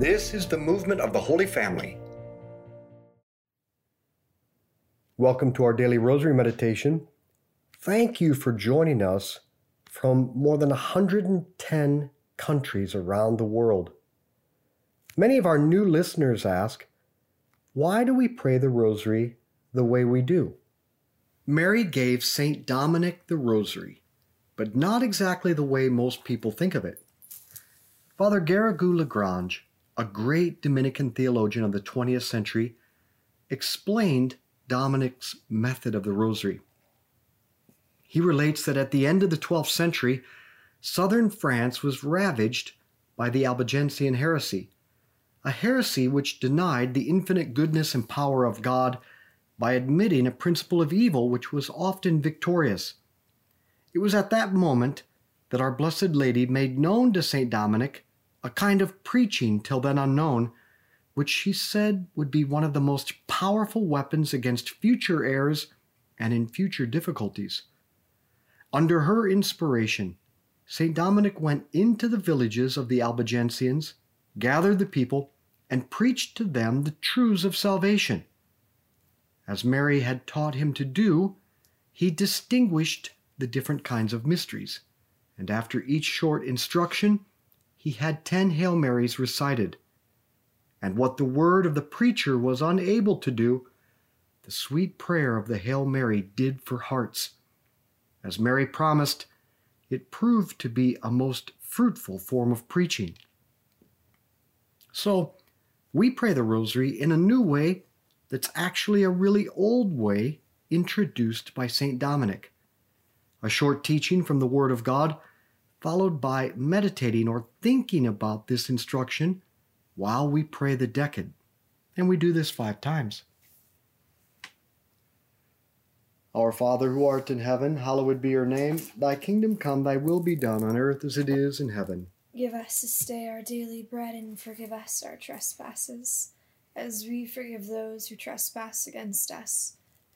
This is the movement of the Holy Family. Welcome to our daily rosary meditation. Thank you for joining us from more than 110 countries around the world. Many of our new listeners ask, why do we pray the rosary the way we do? Mary gave St. Dominic the rosary, but not exactly the way most people think of it. Father Garrigou Lagrange, a great Dominican theologian of the 20th century, explained Dominic's method of the rosary. He relates that at the end of the 12th century, southern France was ravaged by the Albigensian heresy, a heresy which denied the infinite goodness and power of God by admitting a principle of evil which was often victorious. It was at that moment that our Blessed Lady made known to St. Dominic a kind of preaching till then unknown, which she said would be one of the most powerful weapons against future errors and in future difficulties. Under her inspiration, St. Dominic went into the villages of the Albigensians, gathered the people, and preached to them the truths of salvation. As Mary had taught him to do, he distinguished the different kinds of mysteries, and after each short instruction, he had ten Hail Marys recited. And what the word of the preacher was unable to do, the sweet prayer of the Hail Mary did for hearts. As Mary promised, it proved to be a most fruitful form of preaching. So, we pray the Rosary in a new way that's actually a really old way introduced by St. Dominic. A short teaching from the Word of God, followed by meditating or thinking about this instruction while we pray the Decade. And we do this five times. Our Father who art in heaven, hallowed be your name. Thy kingdom come, thy will be done on earth as it is in heaven. Give us this day our daily bread and forgive us our trespasses, as we forgive those who trespass against us.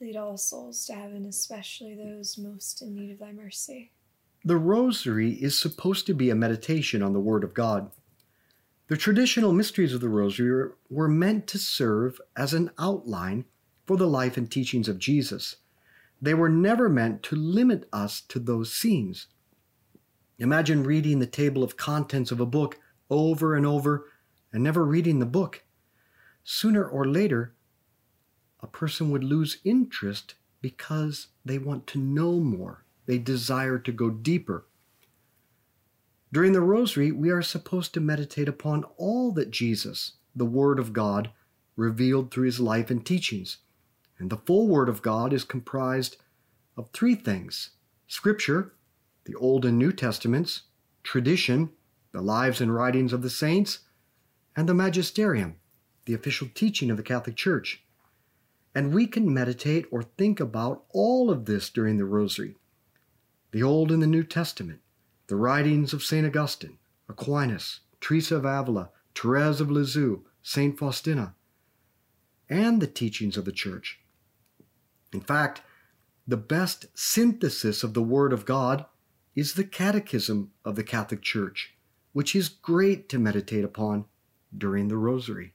Lead all souls to heaven, especially those most in need of thy mercy. The Rosary is supposed to be a meditation on the Word of God. The traditional mysteries of the Rosary were meant to serve as an outline for the life and teachings of Jesus. They were never meant to limit us to those scenes. Imagine reading the table of contents of a book over and over and never reading the book. Sooner or later, a person would lose interest because they want to know more. They desire to go deeper. During the Rosary, we are supposed to meditate upon all that Jesus, the Word of God, revealed through his life and teachings. And the full Word of God is comprised of three things Scripture, the Old and New Testaments, tradition, the lives and writings of the saints, and the magisterium, the official teaching of the Catholic Church. And we can meditate or think about all of this during the Rosary the Old and the New Testament, the writings of St. Augustine, Aquinas, Teresa of Avila, Therese of Lisieux, St. Faustina, and the teachings of the Church. In fact, the best synthesis of the Word of God is the Catechism of the Catholic Church, which is great to meditate upon during the Rosary.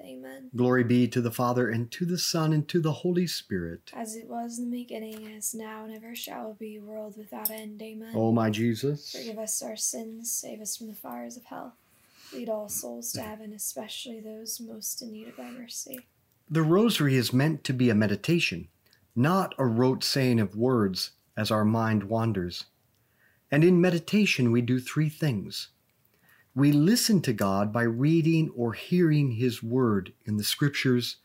Amen. Glory be to the Father, and to the Son, and to the Holy Spirit. As it was in the beginning, as now, and ever shall be, world without end. Amen. O my Jesus, Forgive us our sins, save us from the fires of hell. Lead all souls to heaven, especially those most in need of thy mercy. the Rosary is meant to be a meditation, not a rote saying of words as our mind wanders. And in meditation, we do three things. We listen to God by reading or hearing His Word in the Scriptures,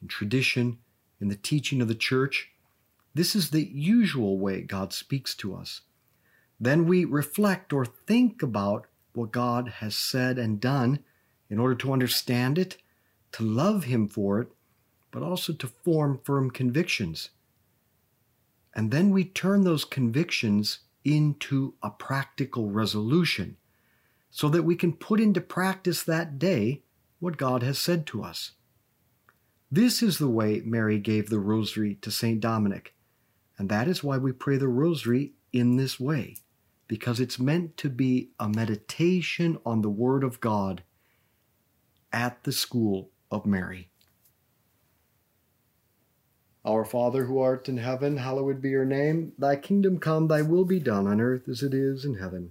in tradition, in the teaching of the Church. This is the usual way God speaks to us. Then we reflect or think about what God has said and done in order to understand it, to love Him for it, but also to form firm convictions. And then we turn those convictions into a practical resolution so that we can put into practice that day what God has said to us. This is the way Mary gave the rosary to St. Dominic, and that is why we pray the rosary in this way, because it's meant to be a meditation on the Word of God at the school of Mary. Our Father who art in heaven, hallowed be your name. Thy kingdom come, thy will be done on earth as it is in heaven.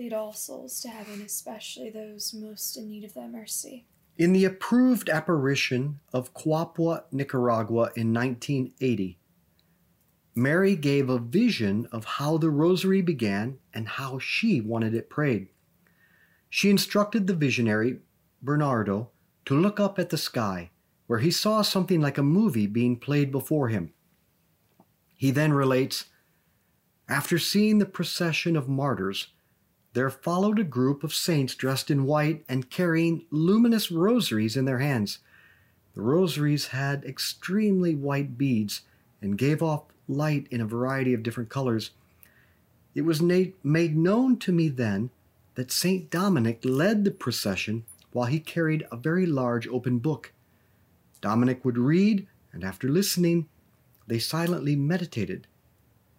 Lead all souls to heaven, especially those most in need of thy mercy. in the approved apparition of Cuapa, Nicaragua in 1980, Mary gave a vision of how the rosary began and how she wanted it prayed. She instructed the visionary, Bernardo, to look up at the sky, where he saw something like a movie being played before him. He then relates After seeing the procession of martyrs, there followed a group of saints dressed in white and carrying luminous rosaries in their hands. The rosaries had extremely white beads and gave off light in a variety of different colors. It was made known to me then that Saint Dominic led the procession while he carried a very large open book. Dominic would read, and after listening, they silently meditated.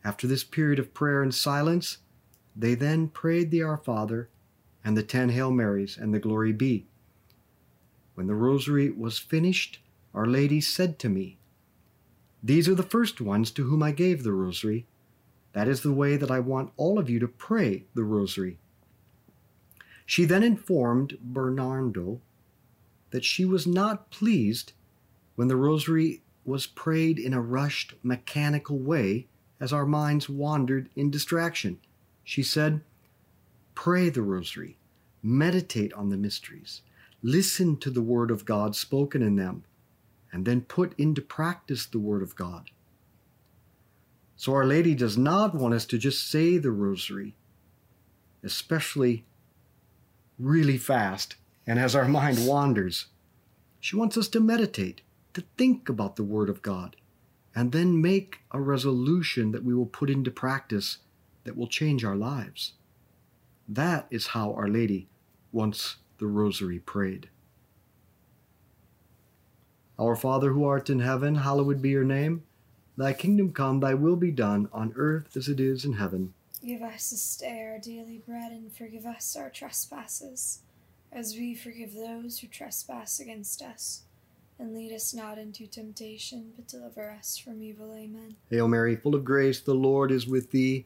After this period of prayer and silence, they then prayed the Our Father and the ten Hail Marys and the Glory Be. When the rosary was finished, Our Lady said to me, These are the first ones to whom I gave the rosary. That is the way that I want all of you to pray the rosary. She then informed Bernardo that she was not pleased when the rosary was prayed in a rushed, mechanical way as our minds wandered in distraction. She said, Pray the rosary, meditate on the mysteries, listen to the word of God spoken in them, and then put into practice the word of God. So, Our Lady does not want us to just say the rosary, especially really fast and as our mind wanders. She wants us to meditate, to think about the Word of God, and then make a resolution that we will put into practice that will change our lives. That is how Our Lady once the Rosary prayed. Our Father who art in heaven, hallowed be your name. Thy kingdom come, thy will be done, on earth as it is in heaven. Give us this day our daily bread, and forgive us our trespasses, as we forgive those who trespass against us. And lead us not into temptation, but deliver us from evil. Amen. Hail Mary, full of grace, the Lord is with thee.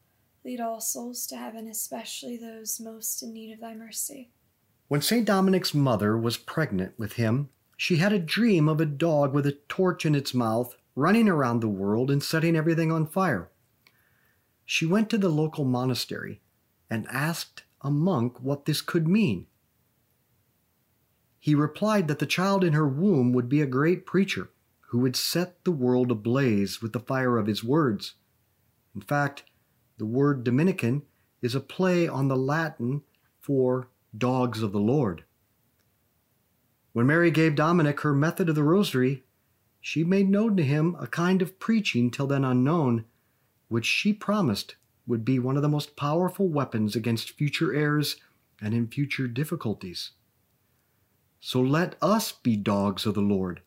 Lead all souls to heaven, especially those most in need of thy mercy. When St. Dominic's mother was pregnant with him, she had a dream of a dog with a torch in its mouth running around the world and setting everything on fire. She went to the local monastery and asked a monk what this could mean. He replied that the child in her womb would be a great preacher who would set the world ablaze with the fire of his words. In fact, the word Dominican is a play on the Latin for dogs of the Lord. When Mary gave Dominic her method of the rosary, she made known to him a kind of preaching till then unknown, which she promised would be one of the most powerful weapons against future errors and in future difficulties. So let us be dogs of the Lord,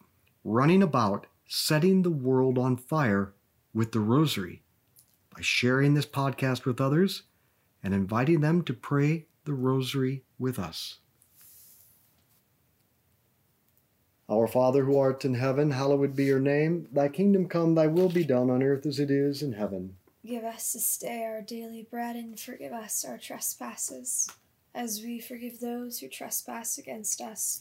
running about, setting the world on fire with the rosary by sharing this podcast with others and inviting them to pray the rosary with us. Our Father who art in heaven, hallowed be your name. Thy kingdom come, thy will be done on earth as it is in heaven. Give us this day our daily bread, and forgive us our trespasses, as we forgive those who trespass against us.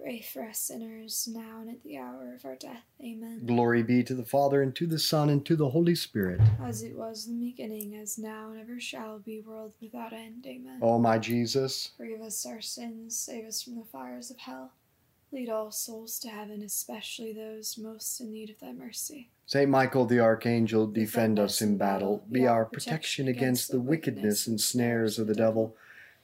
pray for us sinners, now and at the hour of our death. Amen. Glory be to the Father, and to the Son, and to the Holy Spirit. As it was in the beginning, as now, and ever shall be, world without end. Amen. O my Jesus, Forgive us our sins, save us from the fires of hell. Lead all souls to heaven, especially those most in need of thy mercy. Saint Michael the Archangel, defend us in battle. Be our protection against the wickedness and snares of the devil.